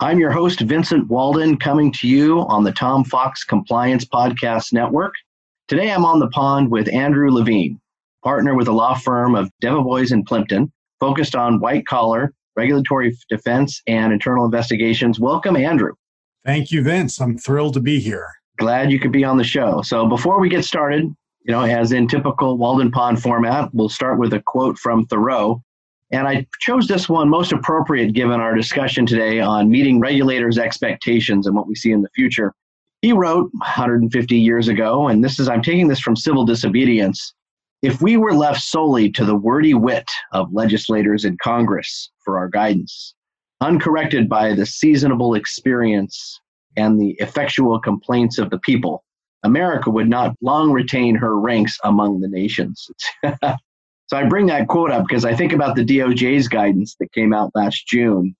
I'm your host, Vincent Walden, coming to you on the Tom Fox Compliance Podcast Network. Today I'm on the pond with Andrew Levine, partner with a law firm of Debevoise and Plimpton, focused on white collar, regulatory defense, and internal investigations. Welcome, Andrew. Thank you, Vince. I'm thrilled to be here. Glad you could be on the show. So before we get started, you know, as in typical Walden Pond format, we'll start with a quote from Thoreau and I chose this one most appropriate given our discussion today on meeting regulators' expectations and what we see in the future. He wrote 150 years ago, and this is, I'm taking this from Civil Disobedience. If we were left solely to the wordy wit of legislators in Congress for our guidance, uncorrected by the seasonable experience and the effectual complaints of the people, America would not long retain her ranks among the nations. So I bring that quote up because I think about the DOJ's guidance that came out last June.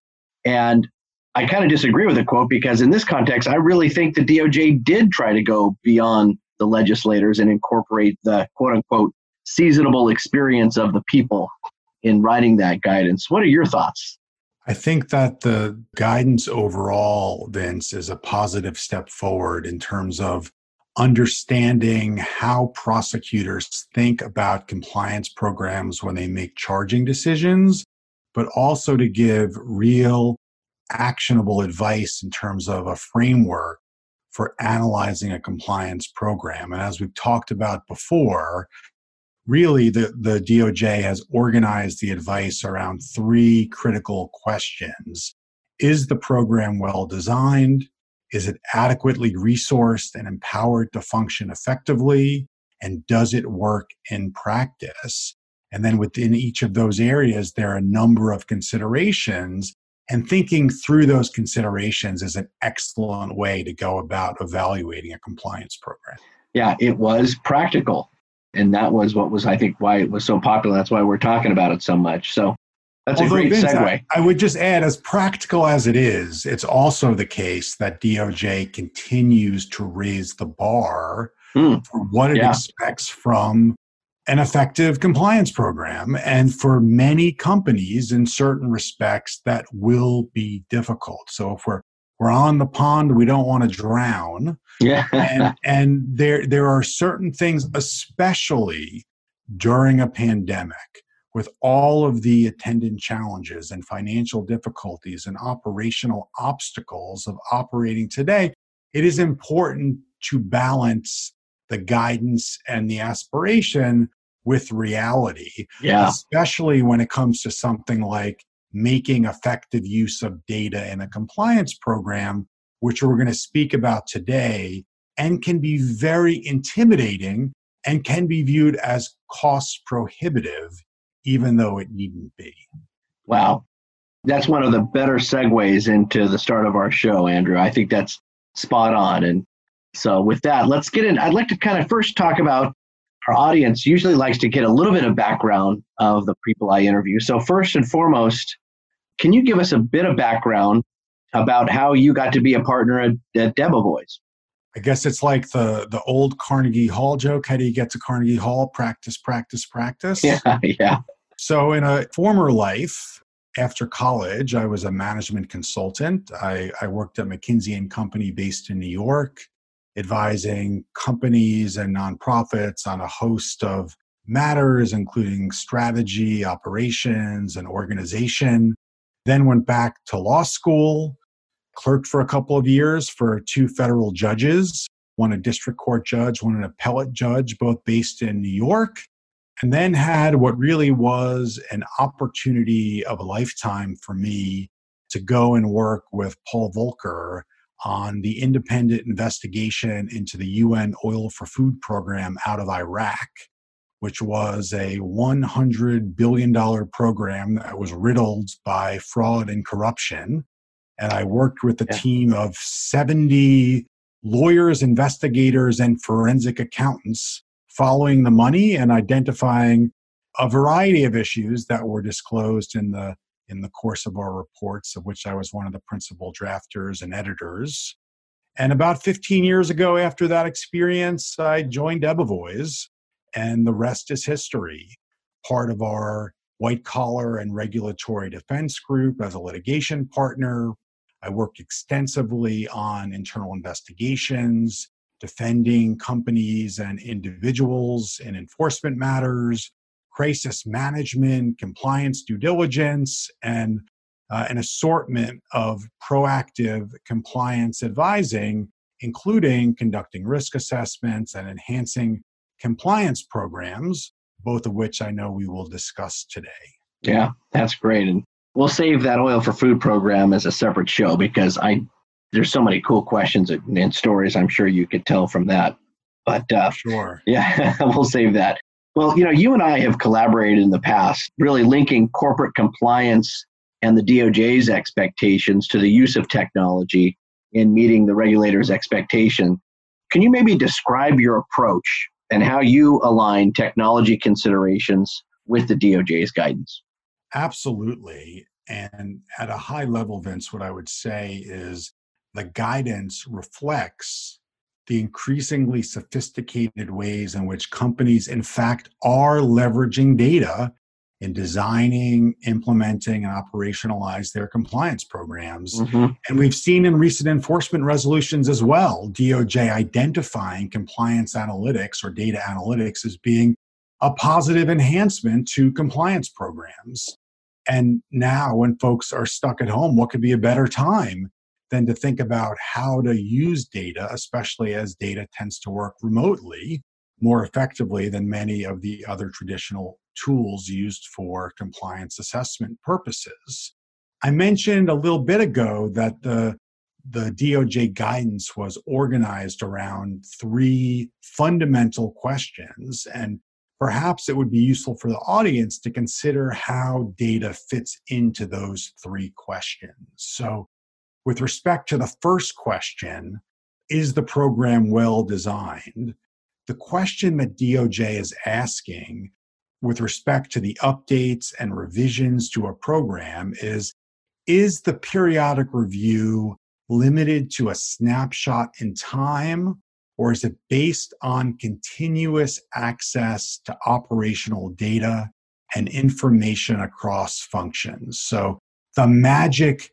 And I kind of disagree with the quote because in this context, I really think the DOJ did try to go beyond the legislators and incorporate the quote unquote seasonable experience of the people in writing that guidance. What are your thoughts? I think that the guidance overall, Vince, is a positive step forward in terms of understanding how prosecutors think about compliance programs when they make charging decisions, but also to give real actionable advice in terms of a framework for analyzing a compliance program. And as we've talked about before, really the, the DOJ has organized the advice around three critical questions. Is the program well designed? Is it adequately resourced and empowered to function effectively? And does it work in practice? And then within each of those areas, there are a number of considerations. And thinking through those considerations is an excellent way to go about evaluating a compliance program. Yeah, it was practical. And that was what was, I think, why it was so popular. That's why we're talking about it so much. So that's Although, a great Vince, segue. I, I would just add, as practical as it is, it's also the case that DOJ continues to raise the bar mm. for what it yeah. expects from an effective compliance program. And for many companies, in certain respects, that will be difficult. So if we're we're on the pond, we don't want to drown. Yeah. and and there there are certain things, especially during a pandemic, with all of the attendant challenges and financial difficulties and operational obstacles of operating today, it is important to balance the guidance and the aspiration with reality. Yeah. Especially when it comes to something like making effective use of data in a compliance program, which we're going to speak about today, and can be very intimidating and can be viewed as cost prohibitive even though it needn't be. Wow. That's one of the better segues into the start of our show, Andrew. I think that's spot on. And so, with that, let's get in. I'd like to kind of first talk about our audience, usually likes to get a little bit of background of the people I interview. So, first and foremost, can you give us a bit of background about how you got to be a partner at, at Debevoise? I guess it's like the the old Carnegie Hall joke. How do you get to Carnegie Hall? Practice, practice, practice. Yeah, yeah. So, in a former life, after college, I was a management consultant. I, I worked at McKinsey and Company based in New York, advising companies and nonprofits on a host of matters, including strategy, operations, and organization. Then went back to law school, clerked for a couple of years for two federal judges, one a district court judge, one an appellate judge, both based in New York and then had what really was an opportunity of a lifetime for me to go and work with Paul Volcker on the independent investigation into the UN Oil for Food program out of Iraq, which was a $100 billion program that was riddled by fraud and corruption. And I worked with a yeah. team of 70 lawyers, investigators, and forensic accountants following the money and identifying a variety of issues that were disclosed in the in the course of our reports, of which I was one of the principal drafters and editors. And about 15 years ago, after that experience, I joined Debevoise, and the rest is history. Part of our white collar and regulatory defense group as a litigation partner. I worked extensively on internal investigations, defending companies and individuals in enforcement matters, crisis management, compliance due diligence, and uh, an assortment of proactive compliance advising, including conducting risk assessments and enhancing compliance programs, both of which I know we will discuss today. Yeah, that's great. And we'll save that oil for food program as a separate show because I there's so many cool questions and stories I'm sure you could tell from that. But uh, sure, yeah, we'll save that. Well, you know, you and I have collaborated in the past, really linking corporate compliance and the DOJ's expectations to the use of technology in meeting the regulator's expectation. Can you maybe describe your approach and how you align technology considerations with the DOJ's guidance? Absolutely. And at a high level, Vince, what I would say is the guidance reflects the increasingly sophisticated ways in which companies, in fact, are leveraging data in designing, implementing, and operationalize their compliance programs. Mm-hmm. And we've seen in recent enforcement resolutions as well, DOJ identifying compliance analytics or data analytics as being a positive enhancement to compliance programs. And now, when folks are stuck at home, what could be a better time than to think about how to use data, especially as data tends to work remotely more effectively than many of the other traditional tools used for compliance assessment purposes. I mentioned a little bit ago that the the DOJ guidance was organized around three fundamental questions, and perhaps it would be useful for the audience to consider how data fits into those three questions. So, with respect to the first question, is the program well designed? The question that DOJ is asking with respect to the updates and revisions to a program is Is the periodic review limited to a snapshot in time, or is it based on continuous access to operational data and information across functions? So the magic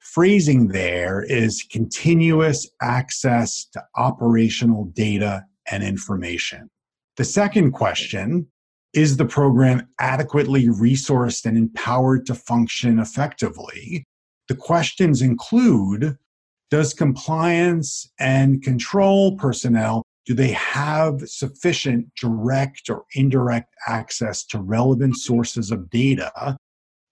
phrasing there is continuous access to operational data and information. The second question is the program adequately resourced and empowered to function effectively? The questions include Does compliance and control personnel do they have sufficient direct or indirect access to relevant sources of data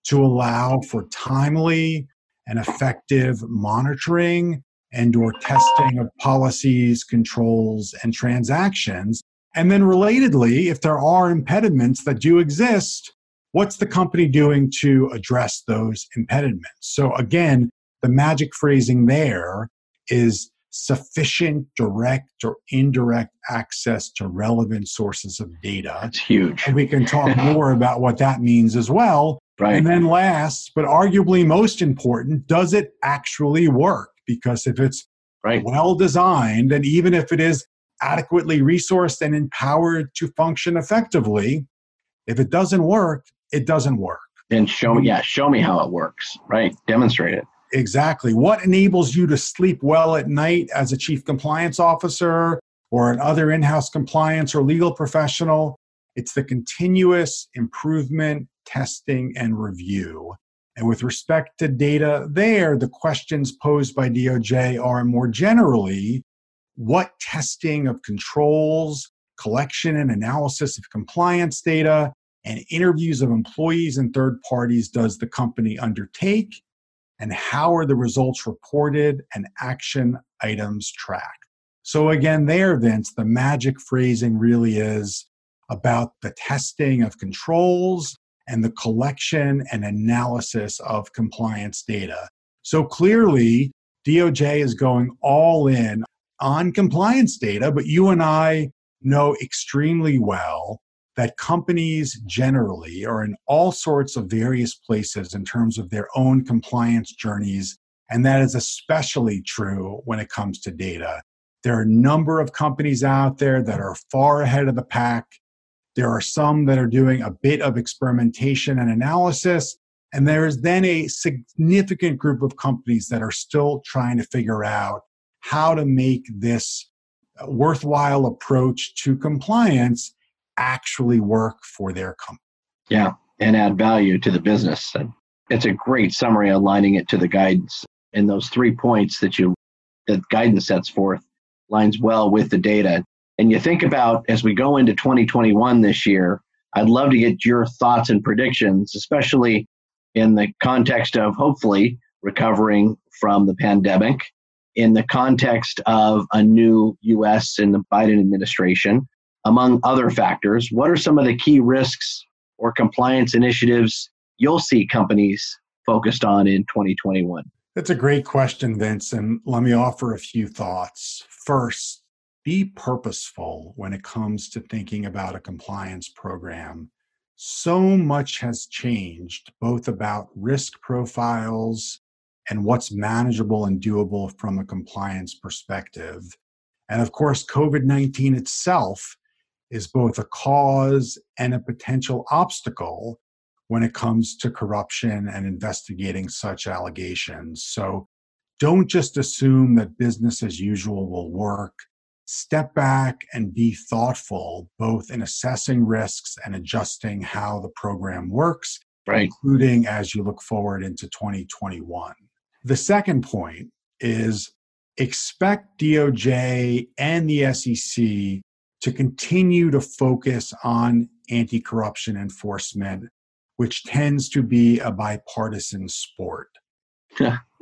to allow for timely and effective monitoring and or testing of policies controls and transactions and then, relatedly, if there are impediments that do exist, what's the company doing to address those impediments? So, again, the magic phrasing there is sufficient direct or indirect access to relevant sources of data. That's huge. And we can talk more about what that means as well. Right. And then last, but arguably most important, does it actually work? Because if it's right. well designed, and even if it is adequately resourced and empowered to function effectively. If it doesn't work, it doesn't work. And show me, mm-hmm. yeah, show me how it works, right? Demonstrate it. Exactly. What enables you to sleep well at night as a chief compliance officer or an other in house compliance or legal professional? It's the continuous improvement, testing, and review. And with respect to data there, the questions posed by DOJ are more generally what testing of controls, collection and analysis of compliance data, and interviews of employees and third parties does the company undertake? And how are the results reported and action items tracked? So, again, there, Vince, the magic phrasing really is about the testing of controls and the collection and analysis of compliance data. So clearly, DOJ is going all in on compliance data, but you and I know extremely well that companies generally are in all sorts of various places in terms of their own compliance journeys. And that is especially true when it comes to data. There are a number of companies out there that are far ahead of the pack. There are some that are doing a bit of experimentation and analysis. And there's then a significant group of companies that are still trying to figure out how to make this uh, worthwhile approach to compliance actually work for their company. Yeah, and add value to the business. It's a great summary aligning it to the guidance. And those three points that you that guidance sets forth lines well with the data. And you think about as we go into 2021 this year, I'd love to get your thoughts and predictions, especially in the context of hopefully recovering from the pandemic, in the context of a new US and the Biden administration, among other factors, what are some of the key risks or compliance initiatives you'll see companies focused on in 2021? That's a great question, Vince. And let me offer a few thoughts. First, be purposeful when it comes to thinking about a compliance program. So much has changed, both about risk profiles and what's manageable and doable from a compliance perspective. And of course, COVID 19 itself is both a cause and a potential obstacle when it comes to corruption and investigating such allegations. So don't just assume that business as usual will work. Step back and be thoughtful, both in assessing risks and adjusting how the program works, right. including as you look forward into 2021. The second point is expect DOJ and the SEC to continue to focus on anti corruption enforcement, which tends to be a bipartisan sport.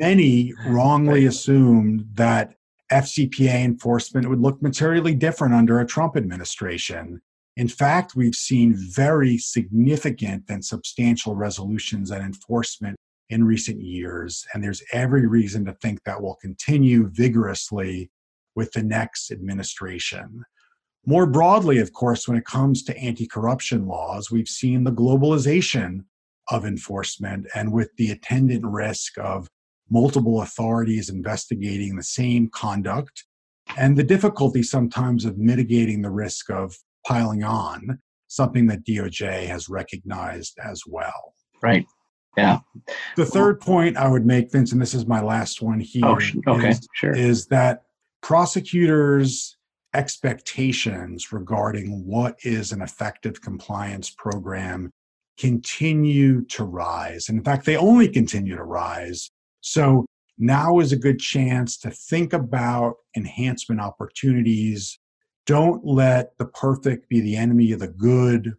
Many wrongly assumed that FCPA enforcement would look materially different under a Trump administration. In fact, we've seen very significant and substantial resolutions and enforcement in recent years, and there's every reason to think that will continue vigorously with the next administration. More broadly, of course, when it comes to anti corruption laws, we've seen the globalization of enforcement and with the attendant risk of multiple authorities investigating the same conduct and the difficulty sometimes of mitigating the risk of piling on, something that DOJ has recognized as well. Right. Yeah. The third point I would make, Vince, and this is my last one here, oh, okay, is, sure. is that prosecutors expectations regarding what is an effective compliance program continue to rise. And in fact, they only continue to rise. So now is a good chance to think about enhancement opportunities. Don't let the perfect be the enemy of the good.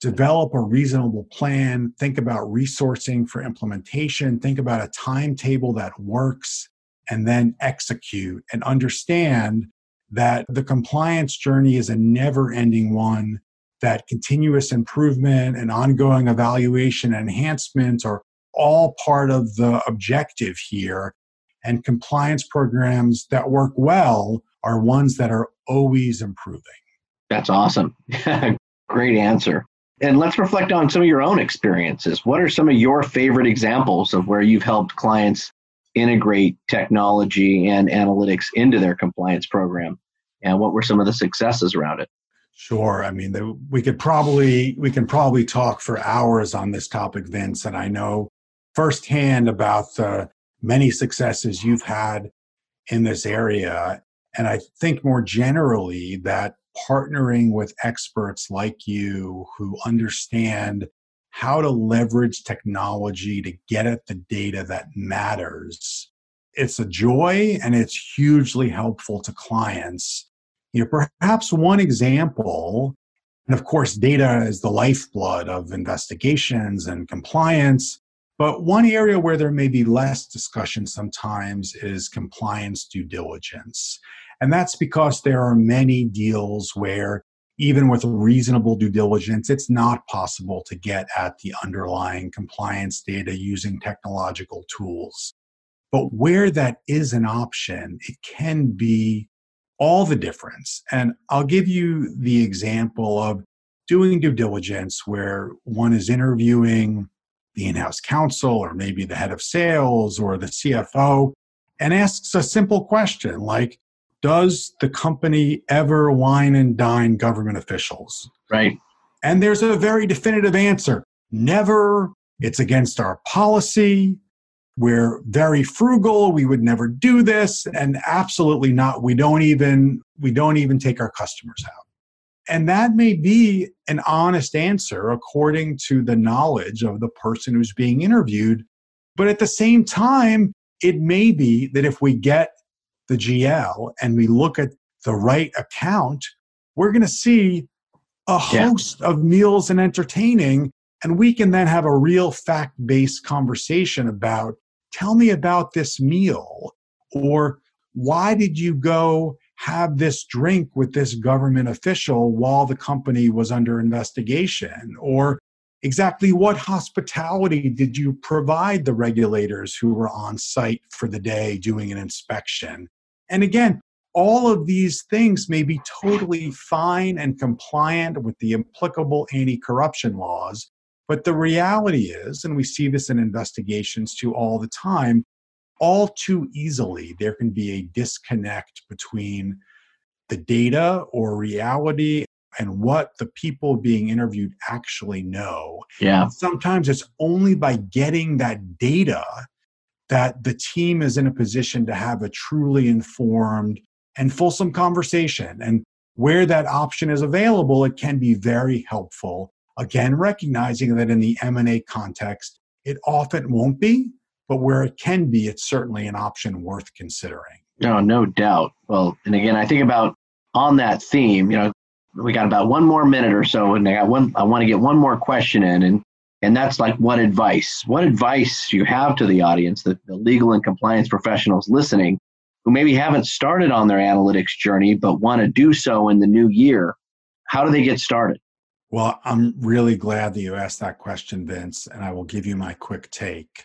Develop a reasonable plan. Think about resourcing for implementation. Think about a timetable that works and then execute and understand that the compliance journey is a never ending one, that continuous improvement and ongoing evaluation and enhancements are all part of the objective here. And compliance programs that work well are ones that are always improving. That's awesome. Great answer. And let's reflect on some of your own experiences. What are some of your favorite examples of where you've helped clients integrate technology and analytics into their compliance program? And what were some of the successes around it? Sure. I mean, the, we could probably we can probably talk for hours on this topic, Vince. And I know firsthand about the many successes you've had in this area. And I think more generally that partnering with experts like you who understand how to leverage technology to get at the data that matters. It's a joy and it's hugely helpful to clients. You know, perhaps one example, and of course, data is the lifeblood of investigations and compliance. But one area where there may be less discussion sometimes is compliance due diligence. And that's because there are many deals where even with reasonable due diligence, it's not possible to get at the underlying compliance data using technological tools. But where that is an option, it can be all the difference. And I'll give you the example of doing due diligence where one is interviewing the in house counsel or maybe the head of sales or the CFO and asks a simple question like, does the company ever wine and dine government officials? Right. And there's a very definitive answer never. It's against our policy. We're very frugal. We would never do this. And absolutely not. We don't even, we don't even take our customers out. And that may be an honest answer according to the knowledge of the person who's being interviewed. But at the same time, it may be that if we get the GL and we look at the right account, we're going to see a host yeah. of meals and entertaining. And we can then have a real fact based conversation about tell me about this meal or why did you go have this drink with this government official while the company was under investigation or exactly what hospitality did you provide the regulators who were on site for the day doing an inspection? And again, all of these things may be totally fine and compliant with the applicable anti corruption laws. But the reality is, and we see this in investigations too all the time, all too easily there can be a disconnect between the data or reality and what the people being interviewed actually know. Yeah. sometimes it's only by getting that data that the team is in a position to have a truly informed and fulsome conversation. And where that option is available, it can be very helpful. Again, recognizing that in the M&A context, it often won't be, but where it can be, it's certainly an option worth considering. No, no doubt. Well, and again, I think about on that theme, you know, we got about one more minute or so, and I got one. I want to get one more question in, and and that's like, what advice? What advice do you have to the audience, the, the legal and compliance professionals listening, who maybe haven't started on their analytics journey but want to do so in the new year? How do they get started? Well, I'm really glad that you asked that question, Vince, and I will give you my quick take.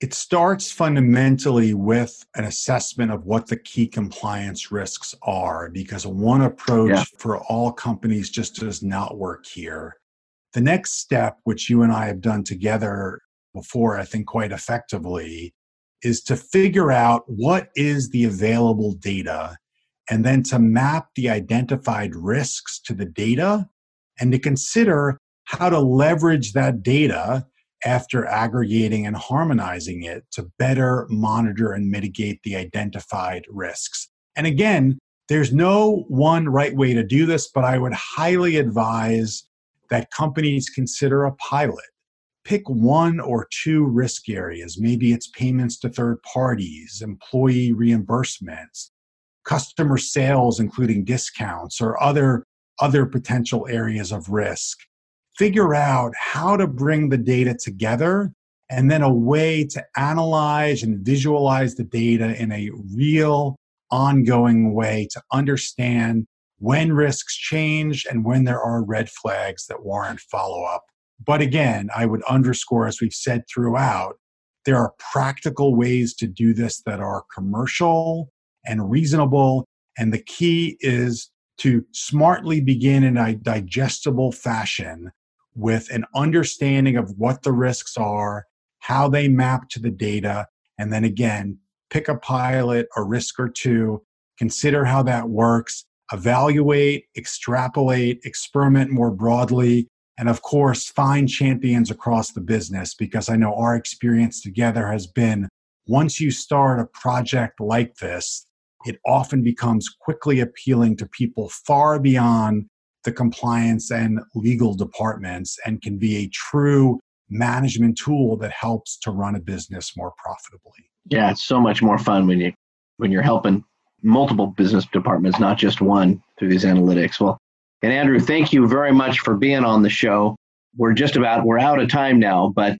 It starts fundamentally with an assessment of what the key compliance risks are, because one approach yeah. for all companies just does not work here. The next step, which you and I have done together before, I think quite effectively, is to figure out what is the available data and then to map the identified risks to the data and to consider how to leverage that data after aggregating and harmonizing it to better monitor and mitigate the identified risks. And again, there's no one right way to do this, but I would highly advise that companies consider a pilot. Pick one or two risk areas. Maybe it's payments to third parties, employee reimbursements, customer sales, including discounts, or other, other potential areas of risk figure out how to bring the data together and then a way to analyze and visualize the data in a real ongoing way to understand when risks change and when there are red flags that warrant follow up. But again, I would underscore, as we've said throughout, there are practical ways to do this that are commercial and reasonable. And the key is to smartly begin in a digestible fashion with an understanding of what the risks are, how they map to the data, and then again, pick a pilot, a risk or two, consider how that works, evaluate, extrapolate, experiment more broadly, and of course, find champions across the business because I know our experience together has been once you start a project like this, it often becomes quickly appealing to people far beyond the compliance and legal departments and can be a true management tool that helps to run a business more profitably. Yeah, it's so much more fun when you when you're helping multiple business departments, not just one, through these analytics. Well, and Andrew, thank you very much for being on the show. We're just about we're out of time now, but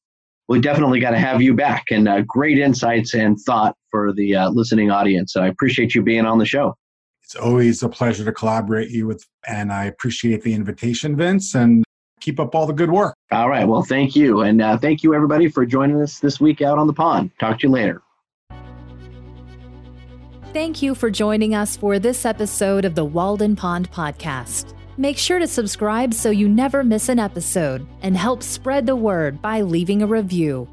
we definitely got to have you back and uh, great insights and thought for the uh, listening audience. So I appreciate you being on the show. It's always a pleasure to collaborate you with, and I appreciate the invitation, Vince, and keep up all the good work. All right. Well, thank you. And uh, thank you, everybody, for joining us this week out on the pond. Talk to you later. Thank you for joining us for this episode of the Walden Pond Podcast. Make sure to subscribe so you never miss an episode and help spread the word by leaving a review.